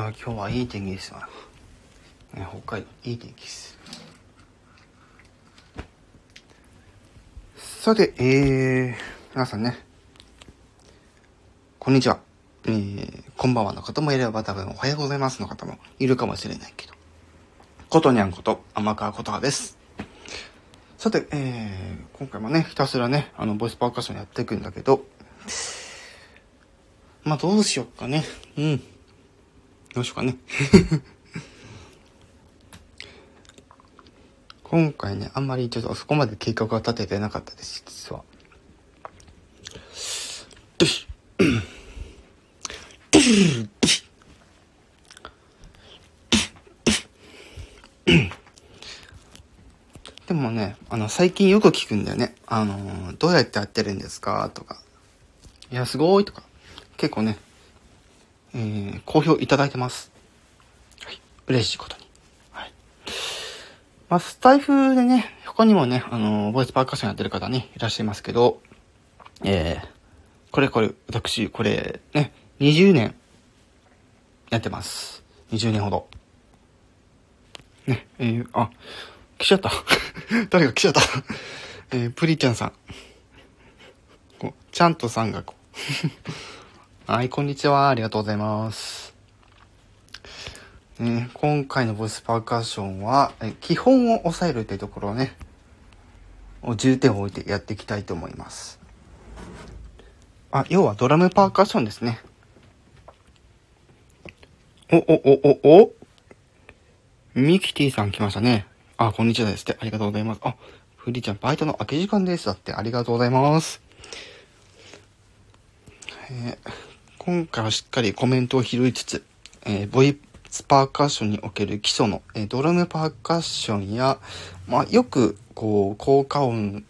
や今日はいい天気ですわ、ね、北海道いい天気です。さてえー、皆さんね。こんにちは。えー、こんばんはの方もいれば多分おはようございますの方もいるかもしれないけど。ことにゃんこと天川ことはです。さて、えー、今回もね、ひたすらね、あの、ボイスパーカッションやっていくんだけど、まあ、どうしよっかね。うん。どうしようかね。今回ね、あんまりちょっとそこまで計画は立ててなかったです、実は。よし。でもね、あの、最近よく聞くんだよね。あのー、どうやってやってるんですか？とか。いや、すごいとか。結構ね、えー、好評いただいてます。はい。嬉しいことに。はい。まあ、スタイフでね、他にもね、あのー、ボイスパーカッションやってる方ね、いらっしゃいますけど、えー、これこれ、私、これ、ね、20年、やってます。20年ほど。ね、えー、あ、来ちゃった。誰か来ちゃった。えー、プリちゃんさん。こう、ちゃんとさんがこう。はい、こんにちは。ありがとうございます。ね、今回のボイスパーカッションは、基本を抑えるっていうところをね、重点を置いてやっていきたいと思います。あ、要はドラムパーカッションですね。お、お、お、お、おミキティさん来ましたね。あ、こんにちはですって。ありがとうございます。あ、フリーちゃん、バイトの空き時間です。だって、ありがとうございます。え、今回はしっかりコメントを拾いつつ、えー、ボイスパーカッションにおける基礎の、えー、ドラムパーカッションや、まあ、よく、こう、効果音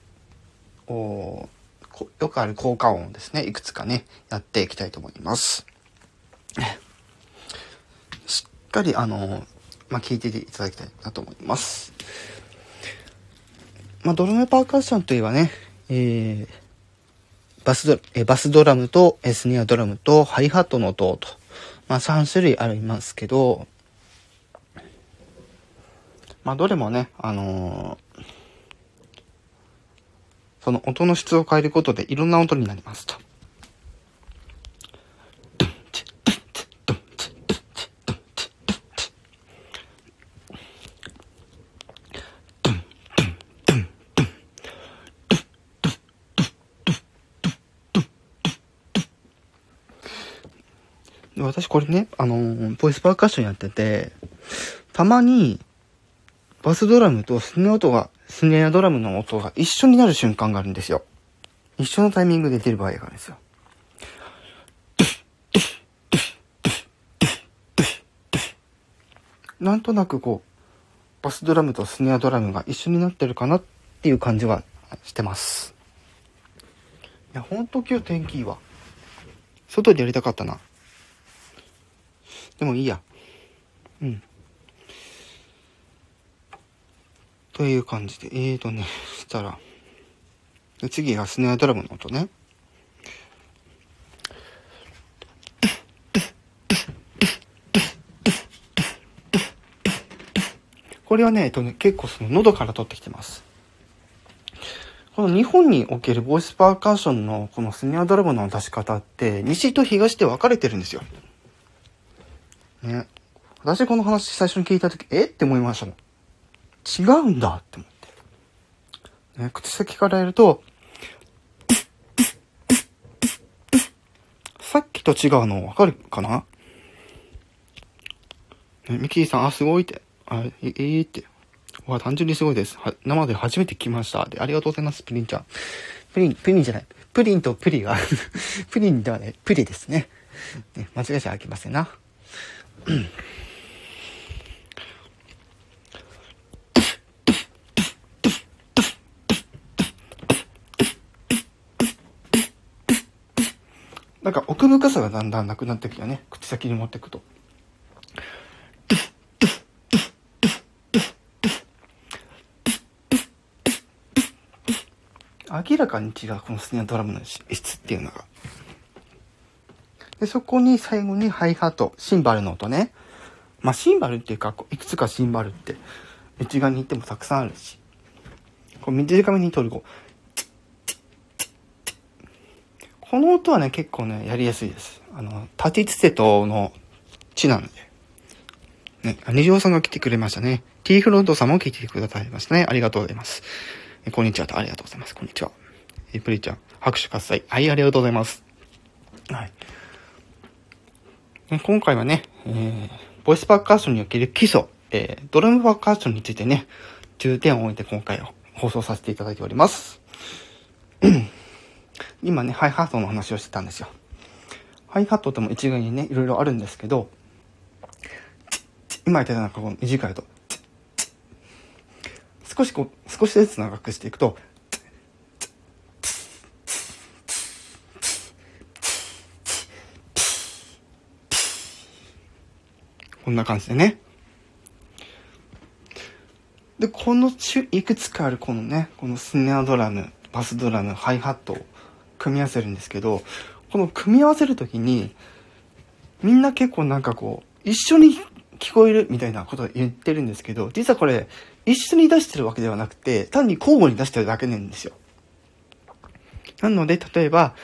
を、よくある効果音ですね。いくつかね、やっていきたいと思います。しっかり、あの、まあ、聞いていただきたいなと思います。まあ、ドラムパーカッションといえばね、えー、バスド、えバスドラムとスニアドラムとハイハットの音と、まあ、3種類ありますけど、まあ、どれもね、あのー、その音の質を変えることでいろんな音になりますと。私これね、あの、ボイスパーカッションやってて、たまに、バスドラムとスネ音が、スネアドラムの音が一緒になる瞬間があるんですよ。一緒のタイミングで出る場合があるんですよ。なんとなくこう、バスドラムとスネアドラムが一緒になってるかなっていう感じはしてます。いや、ほんと今日天気いいわ。外でやりたかったな。でもいいや。うん。という感じで、えーとね、そしたら、で次がスネアドラムの音ね。これはね、えっとね、結構その喉から取ってきてます。この日本におけるボイスパーカッションのこのスネアドラムの出し方って、西と東で分かれてるんですよ。ね。私この話最初に聞いた時、え？って思いましたもん。違うんだって思って。ね、口先からやると、さっきと違うのわかるかな？ね、ミキーさん、あ、すごいって。あ、ええー、って。わ、単純にすごいです。生で初めて来ました。で、ありがとうございます、プリンちゃん。プリン、プリンじゃない。プリンとプリがプリンではない、プリですね。ね間違えちゃあきませんな。なんか奥深さがだんだんなくなってきたね。口先に持っていくと。明らかに違う、このスネアドラムの質っていうのが。で、そこに最後にハイハット、シンバルの音ね。まあ、シンバルっていうか、いくつかシンバルって、一眼に行ってもたくさんあるし。こう短めに撮るこう。この音はね、結構ね、やりやすいです。あの、タティツテトの地なので。ね、アジオさんが来てくれましたね。T フロントさんも来てくださいましたね。ありがとうございます。えこんにちはと、ありがとうございます。こんにちは。えプリちゃん、拍手喝采。はい、ありがとうございます。はい。今回はね、えー、ボイスパーカッションにおける基礎、えー、ドラムパーカッションについてね、重点を置いて今回を放送させていただいております。今ね、ハイハットの話をしてたんですよ。ハイハットっても一概にね、いろいろあるんですけど、今言ったようなこう短いと、少しこう、少しずつ長くしていくと、こんな感じでね。で、このいくつかあるこのね、このスネアドラム、バスドラム、ハイハットを組み合わせるんですけど、この組み合わせるときに、みんな結構なんかこう、一緒に聞こえるみたいなことを言ってるんですけど、実はこれ、一緒に出してるわけではなくて、単に交互に出してるだけなんですよ。なので、例えば、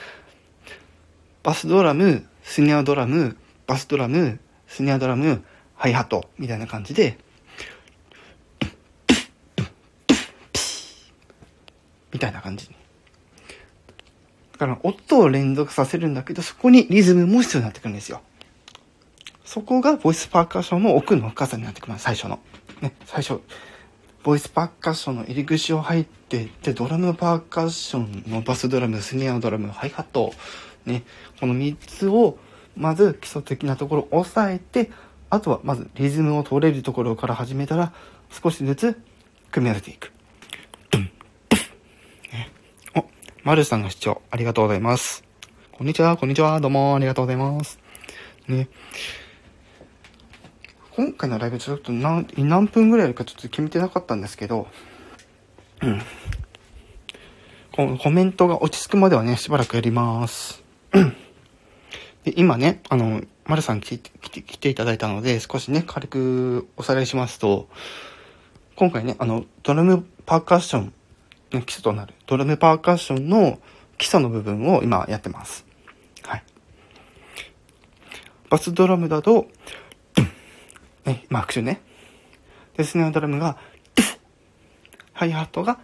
バスドラム、スネアドラム、バスドラム、スネアドラム、ハイハット、みたいな感じで、みたいな感じ。だから音を連続させるんだけど、そこにリズムも必要になってくるんですよ。そこがボイスパーカッションの奥の深さになってきます、最初の。ね、最初。ボイスパーカッションの入り口を入っていって、ドラムパーカッションのバスドラム、スネアドラム、ハイハット、ね、この3つを、まず基礎的なところを押さえて、あとはまずリズムを取れるところから始めたら、少しずつ組み合わせていく。ね、お、マルさんの視聴ありがとうございます。こんにちは、こんにちは、どうもありがとうございます。ね。今回のライブちょっと何何分ぐらいやるかちょっと決めてなかったんですけど、うん。このコメントが落ち着くまではね、しばらくやります。で今ね、あの、丸さん来て来て来ていただいたので、少しね、軽くおさらいしますと、今回ね、あの、ドラムパーカッションの基礎となる、ドラムパーカッションの基礎の部分を今やってます。はい。バスドラムだと、ね、今拍手ね。で、スネアドラムが、ハイハットが、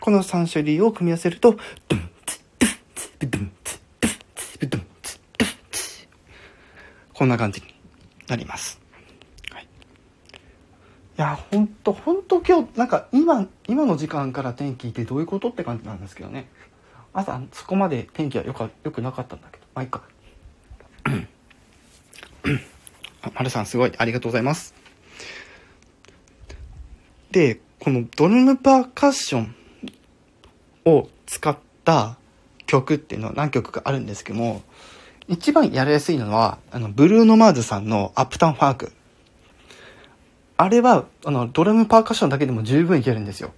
この3種類を組み合わせると、ドゥン、ドゥン、ドゥンこんな感じになります。はい、いや、ほんと、ほんと今日、なんか今、今の時間から天気ってどういうことって感じなんですけどね。朝、そこまで天気はよか、よくなかったんだけど、まあいいか。丸さんすごい、ありがとうございます。で、このドルムパーカッションを使った曲っていうのは何曲かあるんですけども、一番やりやすいのは、あの、ブルーノマーズさんのアップタウンファーク。あれは、あの、ドラムパーカッションだけでも十分いけるんですよ。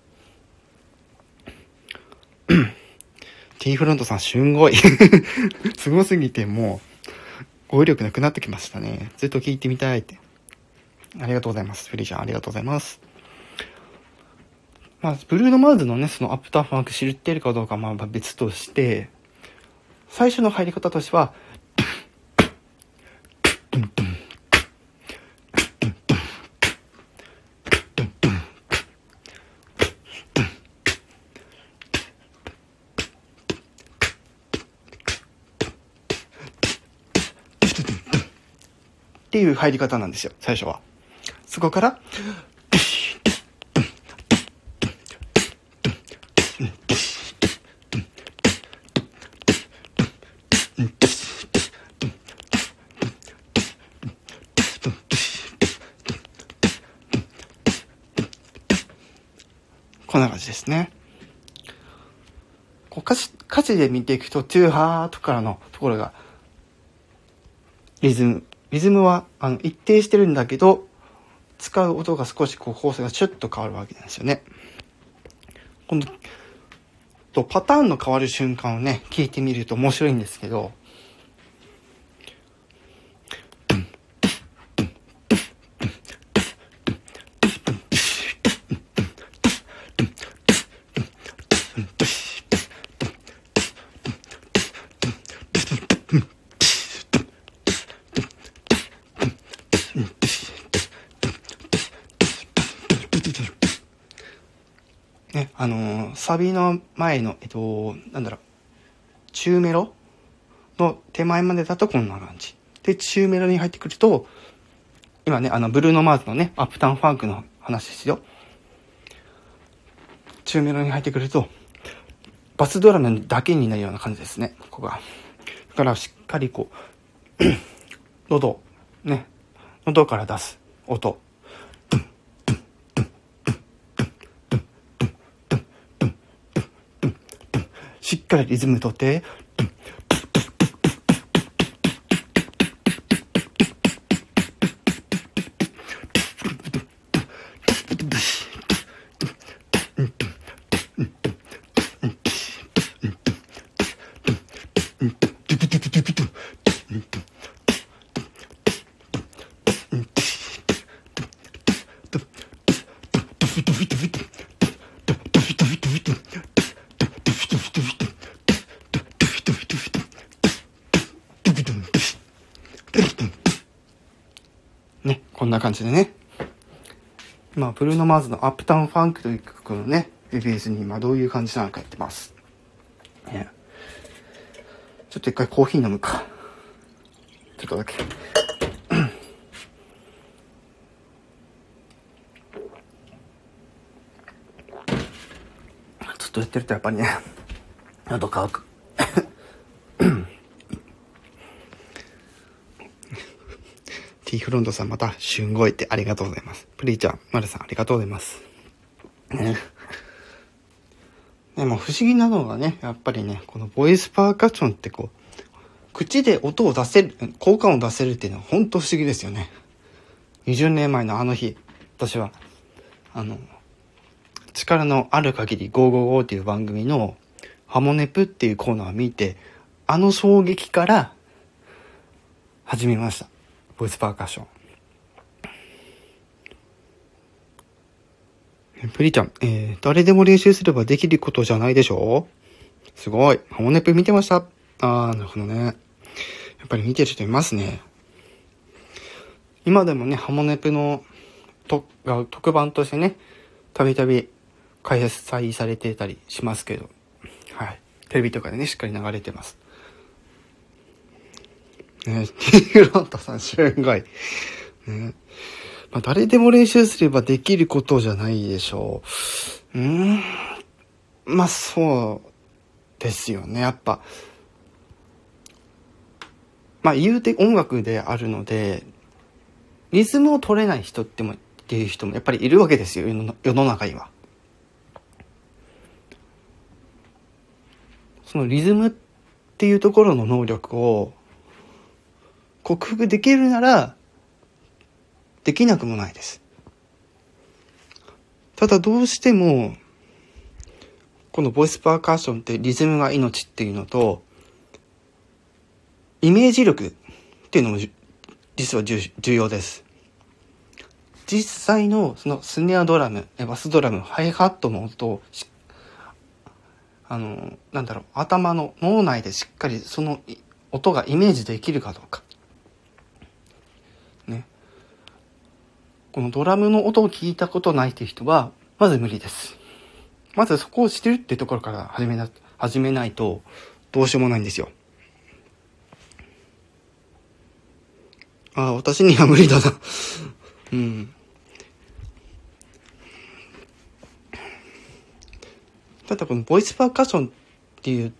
T フロントさん、すんごい すごすぎて、もう、語彙力なくなってきましたね。ずっと聞いてみたいって。ありがとうございます。フリーちゃん、ありがとうございます。まあ、ブルーノ・マーズのね、そのアップターファンク知ってるかどうかまあ別として、最初の入り方としては、っていう入り方なんですよ、最初は。そこから、こんな感じですね。こう歌詞、歌詞で見ていくと、トゥーハートからのところが、リズム、リズムはあの一定してるんだけど、使う音が少しこう構成がシュッと変わるわけなんですよね。今度、とパターンの変わる瞬間をね、聞いてみると面白いんですけど、サビの前の、えっと、なんだろう、中メロの手前までだとこんな感じ。で、中メロに入ってくると、今ね、あの、ブルーノ・マーズのね、アップタウン・ファンクの話ですよ。中メロに入ってくると、バスドラムだけになるような感じですね、ここが。だからしっかりこう、喉、ね、喉から出す音。しっかりリズムとって、感じでね。まあ、ブルーノ・マーズのアップタウン・ファンクという曲のね、ベースに今どういう感じなのかやってます。ね、ちょっと一回コーヒー飲むか。ちょっとだけ。ずっとやってるとやっぱりね、喉乾く。T フロントさんまた、すんごいてありがとうございます。プリーちゃん、マルさんありがとうございます。ね。でも不思議なのがね、やっぱりね、このボイスパーカッションってこう、口で音を出せる、効果音を出せるっていうのは本当不思議ですよね。20年前のあの日、私は、あの、力のある限り555っていう番組のハモネプっていうコーナーを見て、あの衝撃から始めました。ボイスパーカッション。プリちゃん、えー、誰でも練習すればできることじゃないでしょ？すごい。ハモネプ見てました。あー、なるほどね。やっぱり見てる人いますね。今でもね、ハモネプのとが特番としてね、たびたび開催されてたりしますけど、はい。テレビとかでね、しっかり流れてます。ね、ティーロントさん、すごい。ね。まあ、誰でも練習すればできることじゃないでしょう。うん。まあ、そうですよね。やっぱ。まあ、言うて音楽であるので、リズムを取れない人っても、っていう人もやっぱりいるわけですよ、世の中には。そのリズムっていうところの能力を克服できるなら、できなくもないです。ただどうしても、このボイスパーカッションってリズムが命っていうのと、イメージ力っていうのも実は重要です。実際のそのスネアドラム、バスドラム、ハイハットの音をあの、なんだろう、頭の脳内でしっかりその音がイメージできるかどうか。このドラムの音を聞いたことないっていう人は、まず無理です。まずそこをしてるってところから始めな、始めないと、どうしようもないんですよ。ああ、私には無理だな。うん。ただこのボイスパーカッションっていう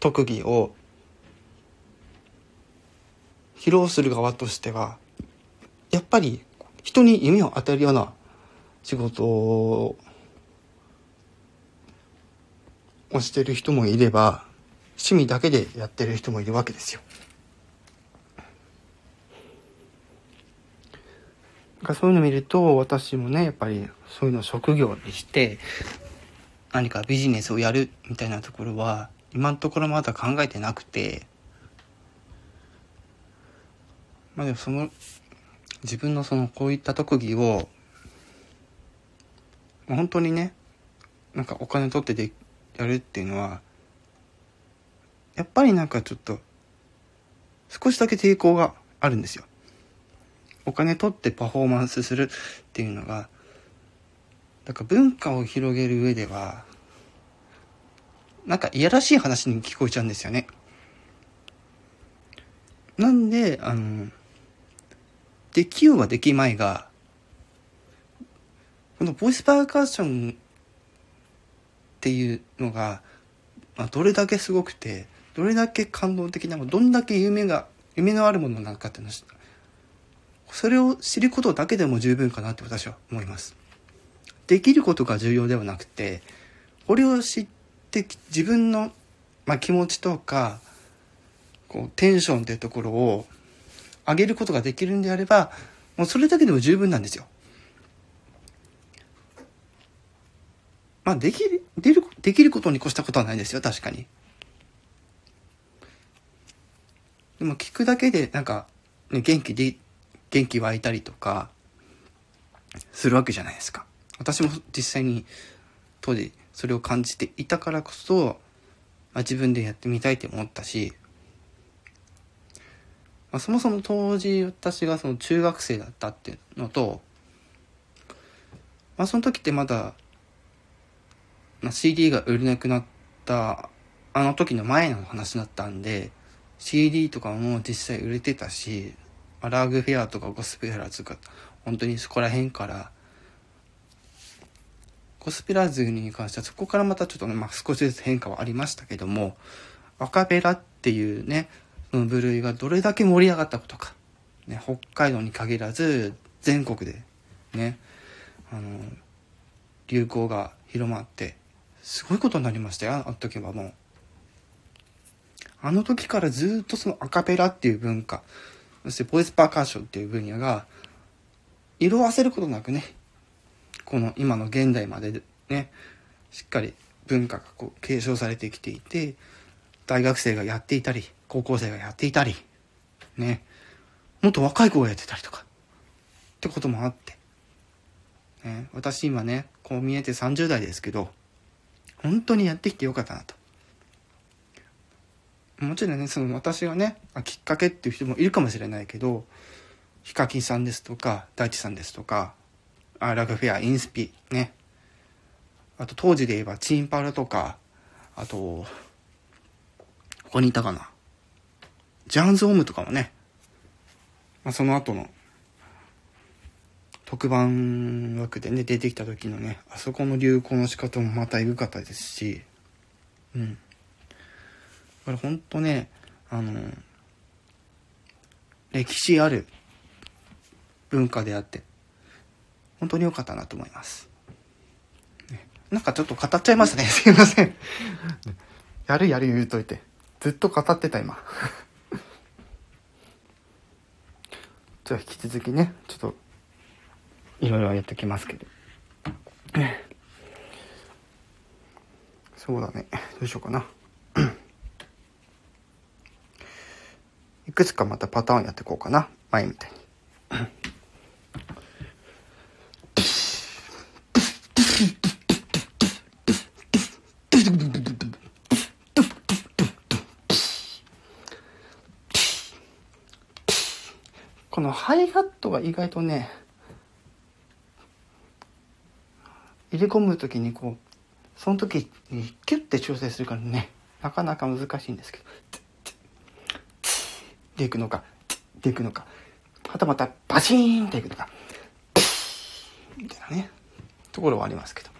特技を披露する側としては、やっぱり人に夢を与えるような仕事をしてる人もいれば趣味だけでやってる人もいるわけですよ。そういうの見ると私もねやっぱりそういうのを職業にして何かビジネスをやるみたいなところは今のところまだ考えてなくてまあでもその自分のそのこういった特技を本当にねなんかお金取ってでやるっていうのはやっぱりなんかちょっと少しだけ抵抗があるんですよ。お金取ってパフォーマンスするっていうのがだから文化を広げる上ではなんかいやらしい話に聞こえちゃうんですよね。なんであのできようができまいがこのボイスパーカッションっていうのが、まあ、どれだけすごくてどれだけ感動的などんだけ夢が夢のあるものなのかっていうのそれを知ることだけでも十分かなって私は思います。できることが重要ではなくてこれを知って自分の、まあ、気持ちとかこうテンションっていうところを上げることができるんであればもうそれだけでも十分なんですよ。まあできるでるできることに越したことはないですよ確かに。でも聞くだけでなんか、ね、元気で元気湧いたりとかするわけじゃないですか。私も実際に当時それを感じていたからこそ、まあ、自分でやってみたいって思ったし、まあ、そもそも当時私がその中学生だったっていうのと、まあ、その時ってまだ、まあ、CD が売れなくなったあの時の前の話だったんで CD とかも実際売れてたしラーグフェアとかゴスペラーズとか本当にそこら辺からゴスペラーズに関してはそこからまたちょっとね、まあ、少しずつ変化はありましたけども、アカペラっていうね、部類がどれだけ盛り上がったことか。ね、北海道に限らず、全国でね、あの、流行が広まって、すごいことになりましたよ、あの時はもう。あの時からずっとそのアカペラっていう文化、そしてボイスパーカッションっていう分野が、色あせることなくね、この今の現代までねしっかり文化がこう継承されてきていて大学生がやっていたり高校生がやっていたりねもっと若い子がやってたりとかってこともあって、ね、私今ねこう見えて30代ですけど本当にやってきてよかったなと。もちろんねその私がねきっかけっていう人もいるかもしれないけどヒカキンさんですとか大地さんですとかあラグフェア、インスピ、ね。あと当時で言えばチンパラとか、あと、ここにいたかな。ジャンズ・オムとかもね、まあ、その後の特番枠でね、出てきた時のね、あそこの流行の仕方もまたエグかったですし、うん。これほんとね、あの、歴史ある文化であって、本当に良かったなと思います。なんかちょっと語っちゃいますね。すいません。やるやる言うといて。ずっと語ってた今。じゃあ引き続きね、ちょっと、いろいろやってきますけど。そうだね。どうしようかな。いくつかまたパターンやっていこうかな。前みたいに。ハイハットが意外とね入れ込む時にこうその時にキュッて調整するからねなかなか難しいんですけどでいくのかでいくのかはたまたバシーンっていくのかみたいなねところはありますけど。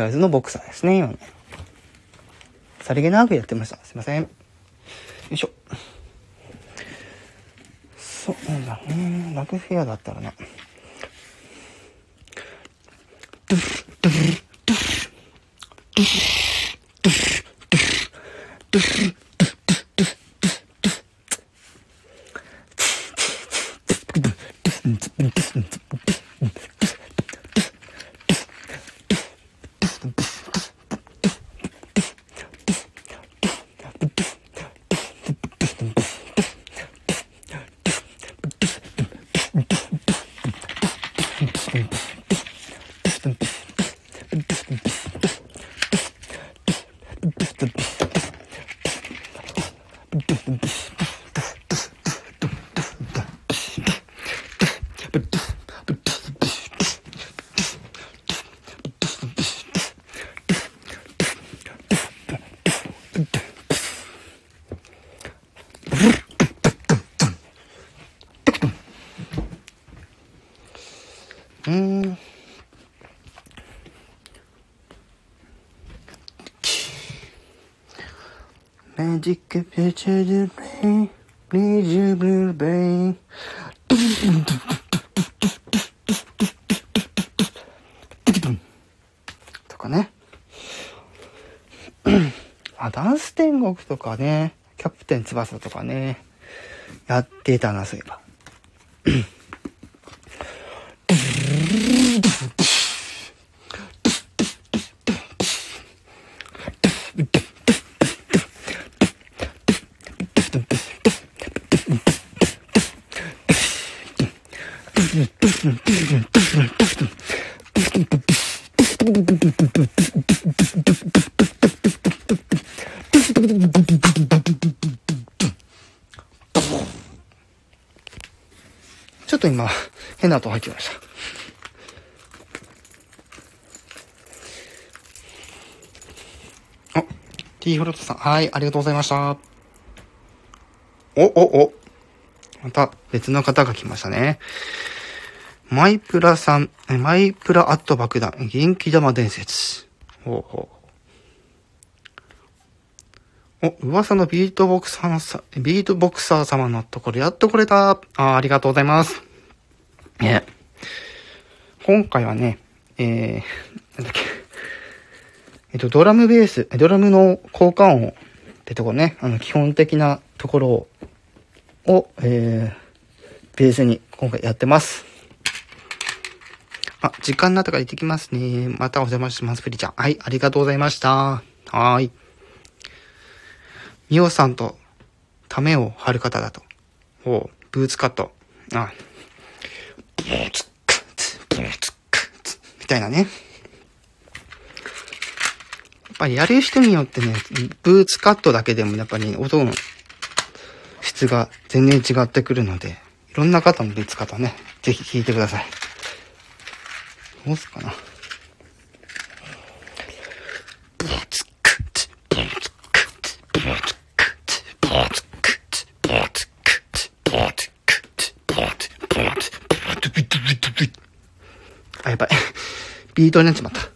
ライズのボクサーですね、今ね。さりげなくやってました。すいません。よいしょ。そうだね。ラグフェアだったらな。ドゥフドゥフドゥフドゥフドゥフドゥフドゥフうーん。マジックピッチャーズレイン、リジュブルベイン。とかね。あ、ダンス天国とかね、キャプテン翼とかね、やってたな、そういえば。T フロットさん、はい、ありがとうございました。お、お、お。また別の方が来ましたね。マイプラさん、マイプラアット爆弾、元気玉伝説。ほうほう。お、噂のビートボクサーさ、ビートボクサー様のところやっと来れた。あありがとうございます。ね。今回はね、えー、なんだっけ。えっと、ドラムベース、ドラムの交換音ってとこね、あの、基本的なところを、をえー、ベースに今回やってます。あ、時間になったから行ってきますね。またお邪魔します、プリちゃん。はい、ありがとうございました。はい。ミオさんと、ためを張る方だと。お、ブーツカット。あ、ブーツカッツ、ブーツカッツ、みたいなね。やっぱりやる人によってね、ブーツカットだけでもやっぱり、音の質が全然違ってくるので、いろんな方のブーツカットね、ぜひ聞いてください。どうすかな。あ、やばい。ビートになっちまった。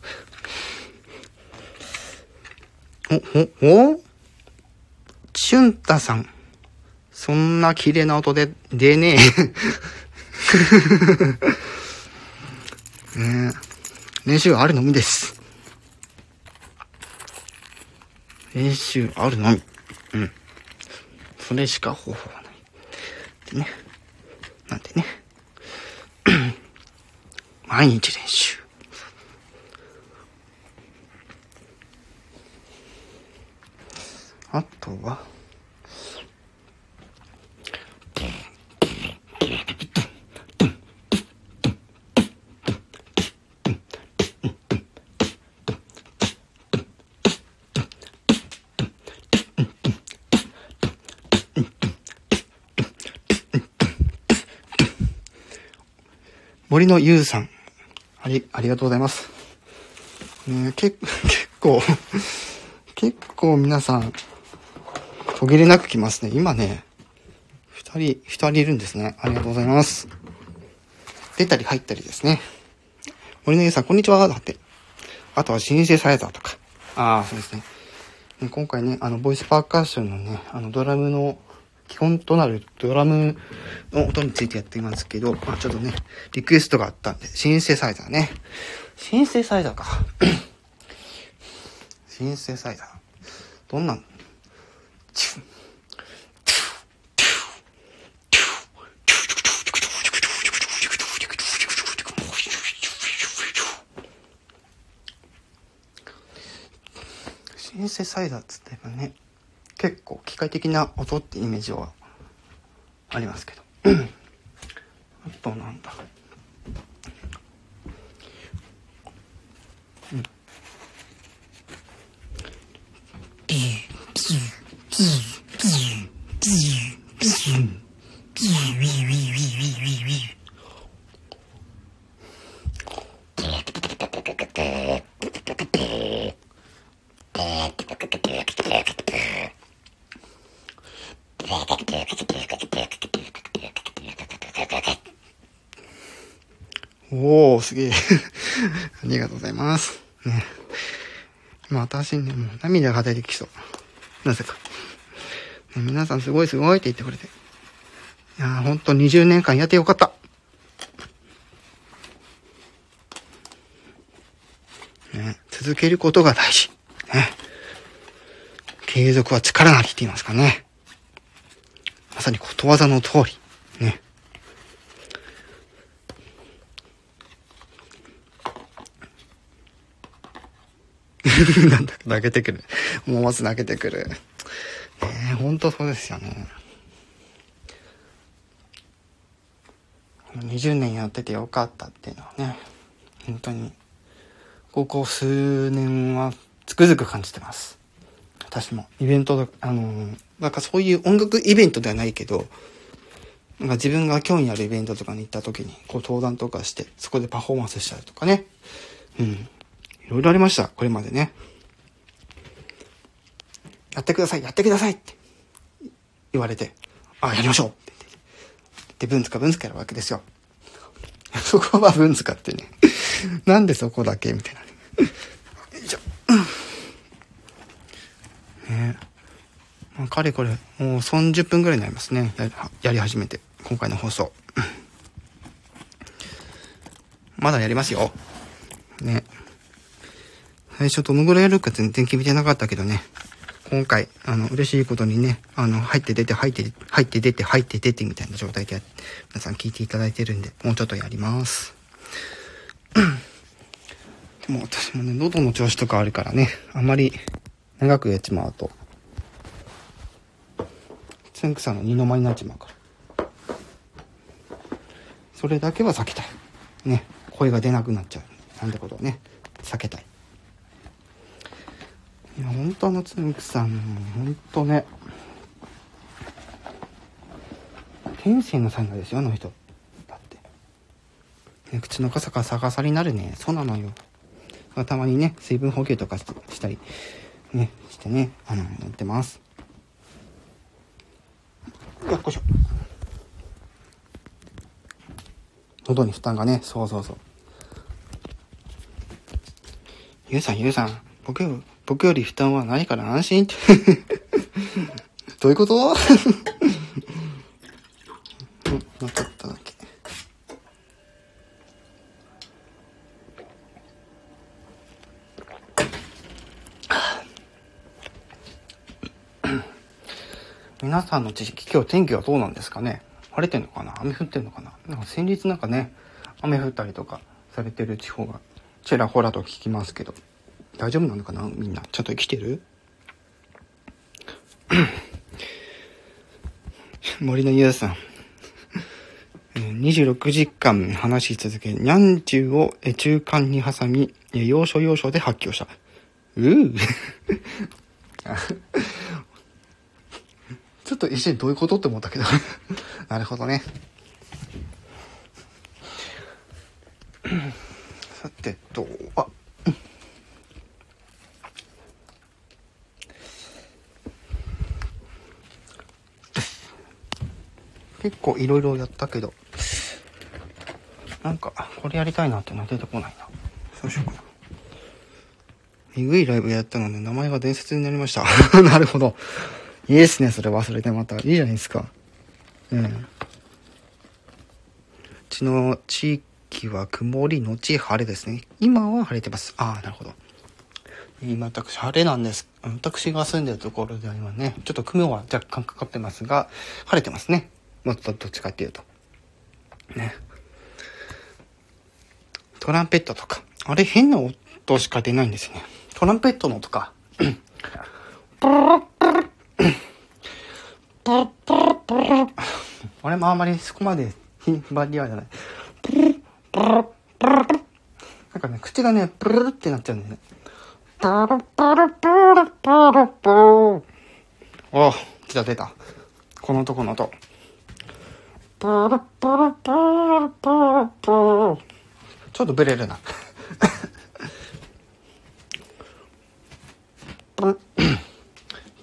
お、お、チュンタさん。そんな綺麗な音で出ねえ。ね。練習あるのみです。練習あるのみ。うん。それしか方法はない。でね。なんでね。毎日練習。あとは、森のゆうさん。あり、ありがとうございます。ね、け、結構、結構皆さん、途切れなく来ますね。今ね、二人、二人いるんですね。ありがとうございます。出たり入ったりですね。森の家さん、こんにちは。だって。あとはシンセサイザーとか。ああ、そうですね。今回ね、あの、ボイスパーカッションのね、あの、ドラムの、基本となるドラムの音についてやっていますけど、まあちょっとね、リクエストがあったんで、シンセサイザーね。シンセサイザーか。シンセサイザー。どんなん？シンセサイザーっつってばね結構機械的な音ってイメージはありますけど。あとなんだ。おー、すげえ。ありがとうございます。ね。今私ね、もう涙が出てきそう。なぜか。皆さんすごいすごいって言ってくれて。いやー、ほんと20年間やってよかった。ね、続けることが大事。ね。継続は力なりって言いますかね。まさにことわざの通り。ね。なんだ、泣けてくる。思わず泣けてくる。ねえ、ほんとそうですよね。20年やっててよかったっていうのはね、本当に、ここ数年はつくづく感じてます。私も。イベント、あの、なんかそういう音楽イベントではないけど、なんか自分が興味あるイベントとかに行った時に、こう登壇とかして、そこでパフォーマンスしたりとかね。うん。いろいろありました。これまでね。やってください、やってくださいって言われて、あ、やりましょうって言って。で、文塚文塚やるわけですよ。そこは文塚ってね。なんでそこだけみたいなね。よいしょ。ねまあ、かれこれ、もう30分ぐらいになりますね。ややり始めて。今回の放送。まだやりますよ。ね。最初どのぐらいやるか全然決めてなかったけどね。今回、あの、嬉しいことにね、あの、入って出て、入って、入って出て、入って出てみたいな状態で、皆さん聞いていただいてるんで、もうちょっとやります。でも私もね、喉の調子とかあるからね、あんまり長くやっちまうと、つんくさの二の間になっちまうから。それだけは避けたい。ね、声が出なくなっちゃう。なんてことをね、避けたい。いや、本当のつんくさん、本当ね、天性のサインですよ、あの人。だって。ね、口の傘が逆さになるね。そうなのよ。たまにね、水分補給とかしたり、ね、してね、あの、やってます。よっこしょ。喉に負担がね、そうそうそう。ゆうさん、ゆうさん、僕、僕より負担はないから安心って。どういうこと？なかっただけ。皆さんの知識、今日天気はどうなんですかね？晴れてんのかな？雨降ってんのかな？なんか先日なんかね、雨降ったりとかされてる地方がちらほらと聞きますけど。大丈夫なのかな？みんな。ちゃんと生きてる？森のゆうさん。26時間話し続け、にゃんちゅうを中間に挟み、要所要所で発狂した。うぅ ちょっと一瞬どういうことって思ったけど なるほどね。さてと、あ、結構いろいろやったけど、なんか、これやりたいなっていうのは出てこないな。そうしようかな。えぐいライブやったので、名前が伝説になりました。なるほど。いいですね、それ忘れてまた。いいじゃないですか。うん。うちの地域は曇りのち晴れですね。今は晴れてます。ああ、なるほど。今私晴れなんです。私が住んでるところでは今ね、ちょっと雲は若干かかってますが、晴れてますね。もっとどっちかっていうと。ね。トランペットとか。あれ変な音しか出ないんですね。トランペットのとかプルプルプルプルプルプル。あれもあんまりそこまで頻繁にはじゃない。なんかね、口がね、プルルってなっちゃうんだよね。プルプルプルプルプルプル。お出た出た。この男の音。ちょっとブレるな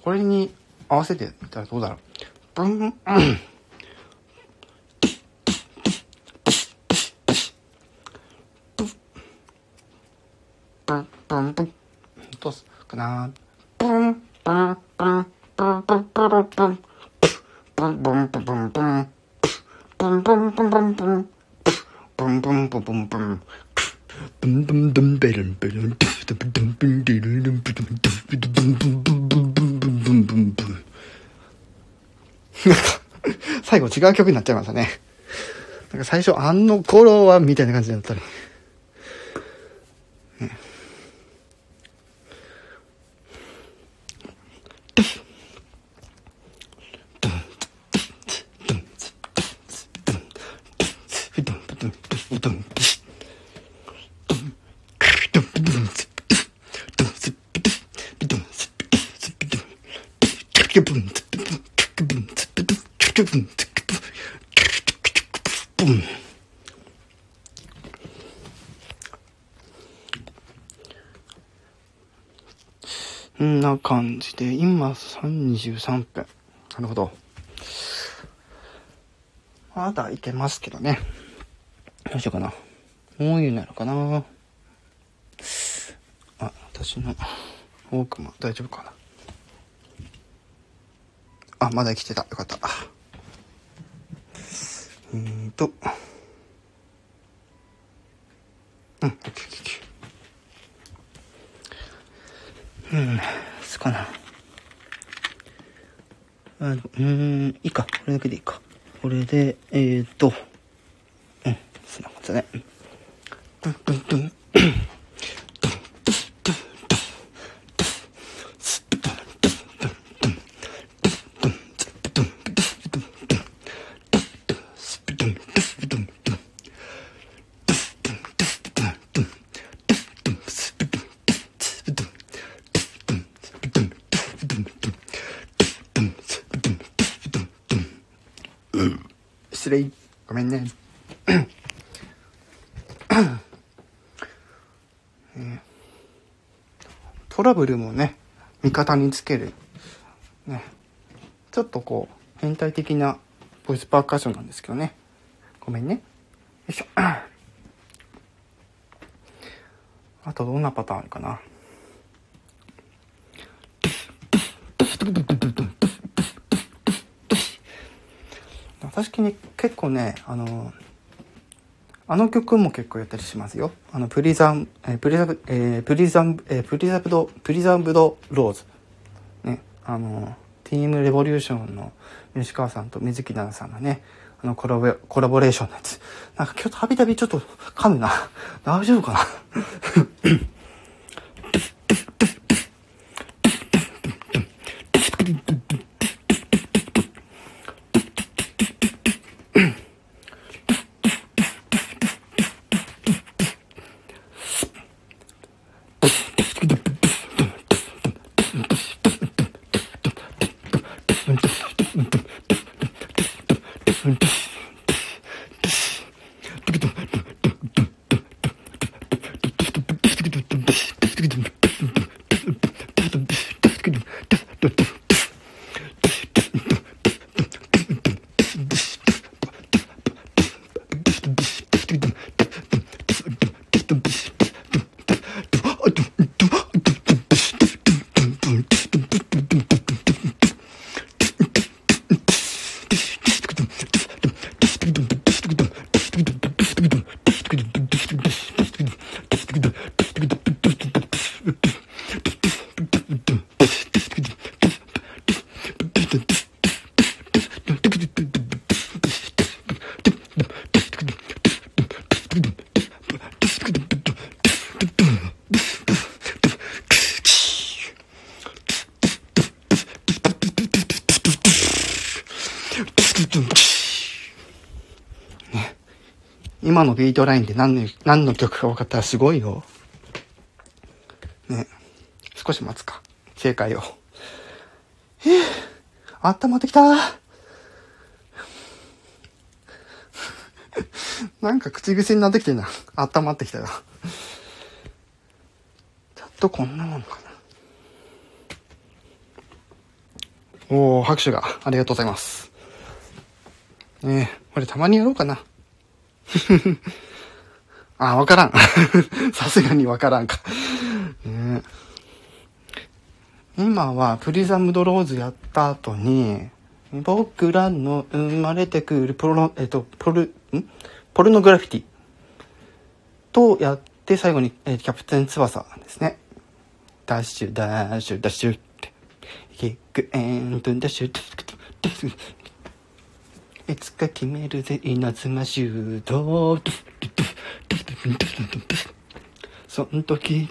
これに合わせてたらどうだろう。ブン、うん。ブンブンブン。どうすかなブンブンブンブンブンブンブンブンブンブンブンブン。ブンブンブンブンブン。ブンブンブンブンブン。ブンブンブンベルンベルン。ブンブンディンルンブルンブルンブンブンブンブン。ブンブンブンブンブン。なんか、最後違う曲になっちゃいましたね。なんか最初あの頃はみたいな感じだったり。ね感じで、今33分。なるほど。まだいけますけどね。どうしようかな。もう言うなのかな。あ、私のウォークマン大丈夫かな。あ、まだ生きてた。よかった。えーと。うん、オッケーオッケー。うん、すかな。あの、うん、いいか。これだけでいいか。これで、えーっと、うん、そんなことね。ドゥンドゥンドゥン。トラブルもね、味方につける。ね。ちょっとこう、変態的なボイスパーカッションなんですけどね。ごめんね。よいしょ。あとどんなパターンあるかな。私に結構ね、あの、あの曲も結構やったりしますよ。あの、プリザン、えー、プリザブ、えー、プリザン、えー、プリザブド、プリザブドローズ。ね、あの、ティームレボリューションの西川さんと水木奈々さんがね、あのコラボ、コラボレーションのやつ。なんか今日たびたびちょっと噛むな。大丈夫かな？今のビートラインで何の、何の曲か分かったらすごいよ。ね。少し待つか。正解を。えー、温まってきた なんか口癖になってきてんな。温まってきたよ。ちょっとこんなもんかな。おー、拍手がありがとうございます。ねえ、これたまにやろうかな。あ、わからん。さすがにわからんか。ね今はプリザムドローズやった後に、僕らの生まれてくるポロ、えっと、ポル、ん？ポルノグラフィティとやって最後に、えー、キャプテン翼ですね。ダッシュ、ダッシュ、ダッシュって。キックエンドダッシュ、いつか決めるぜ、稲妻シュート。そん時、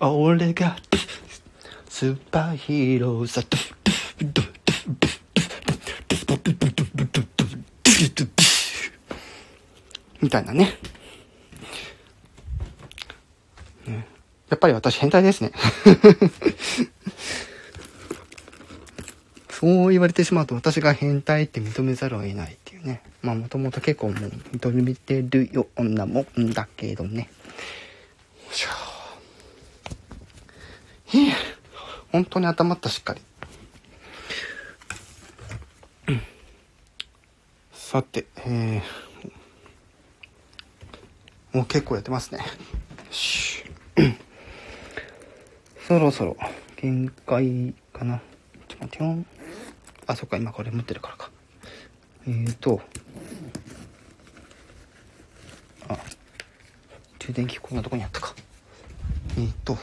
俺が、スーパーヒーローさ、みたいなね。やっぱり私変態ですね。そう言われてしまうと私が変態って認めざるを得ないっていうね。まあもともと結構もう認めてるようなもんだけどね。よいしょ。へえ、本当に頭ったしっかり。さて、えー、もう結構やってますね。そろそろ限界かな。ちょっと待ってよ。あ、そっか、今これ持ってるからか。えーと、あ、充電器こんなとこにあったか。えーと、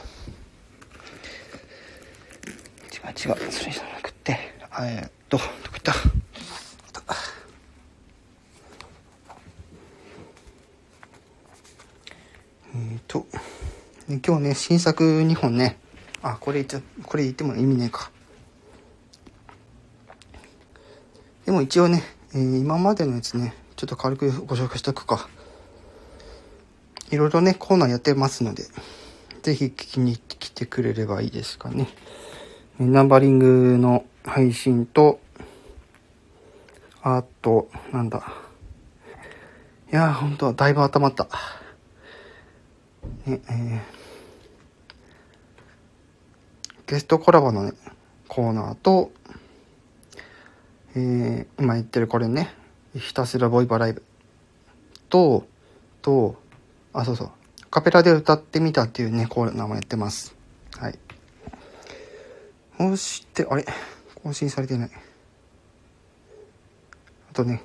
違う違う、それじゃなくて、えっと、どこ行った？えーと、今日ね、新作2本ね、あ、これ言っちゃ、これ言っても意味ねえか。でも一応ね、えー、今までのやつね、ちょっと軽くご紹介しとくか。いろいろね、コーナーやってますので、ぜひ聞きに来てくれればいいですかね。ナンバリングの配信と、あと、なんだ。いやー、ほんと、だいぶ温まった。ね、えーゲストコラボのね、コーナーと、えー、今言ってるこれね、ひたすらボイパライブと、と、あ、そうそう、カペラで歌ってみたっていうね、コーナーもやってます。はい。そして、あれ？更新されてない。あとね、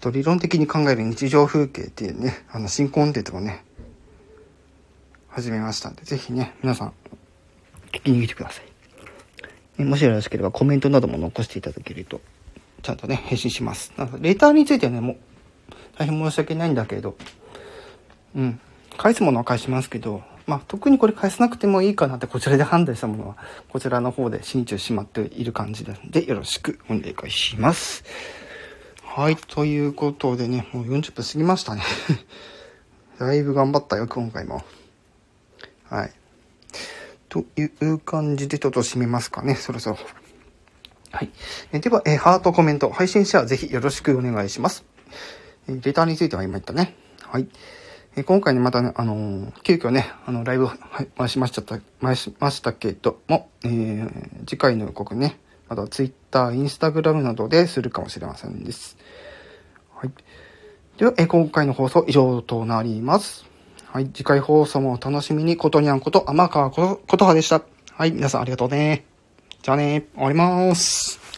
と理論的に考える日常風景っていうね、あの新コンテンツもね、始めましたんで、ぜひね、皆さん聞きに来てください。もしよろしければコメントなども残していただけると、ちゃんとね、返信します。なので、レターについてはね、もう、大変申し訳ないんだけど、うん、返すものは返しますけど、まあ、特にこれ返さなくてもいいかなってこちらで判断したものは、こちらの方で心中しまっている感じなので、よろしくお願いします。はい、ということでね、もう40分過ぎましたね。だいぶ頑張ったよ、今回も。はい。という感じでちょっと締めますかね、そろそろ。はい。えでは、えハート、コメント、配信シェアぜひよろしくお願いします。えレターについては今言ったね。はい。え今回ね、またね、あのー、急遽ね、あの、ライブ、はい、回しました、回しましたけども、えー、次回の予告ね、また Twitter、Instagram などでするかもしれませんです。はい。では、え今回の放送以上となります。はい、次回放送もお楽しみに、ことにゃんこと、天川ことはでした。はい、皆さんありがとうね。じゃあね、終わります。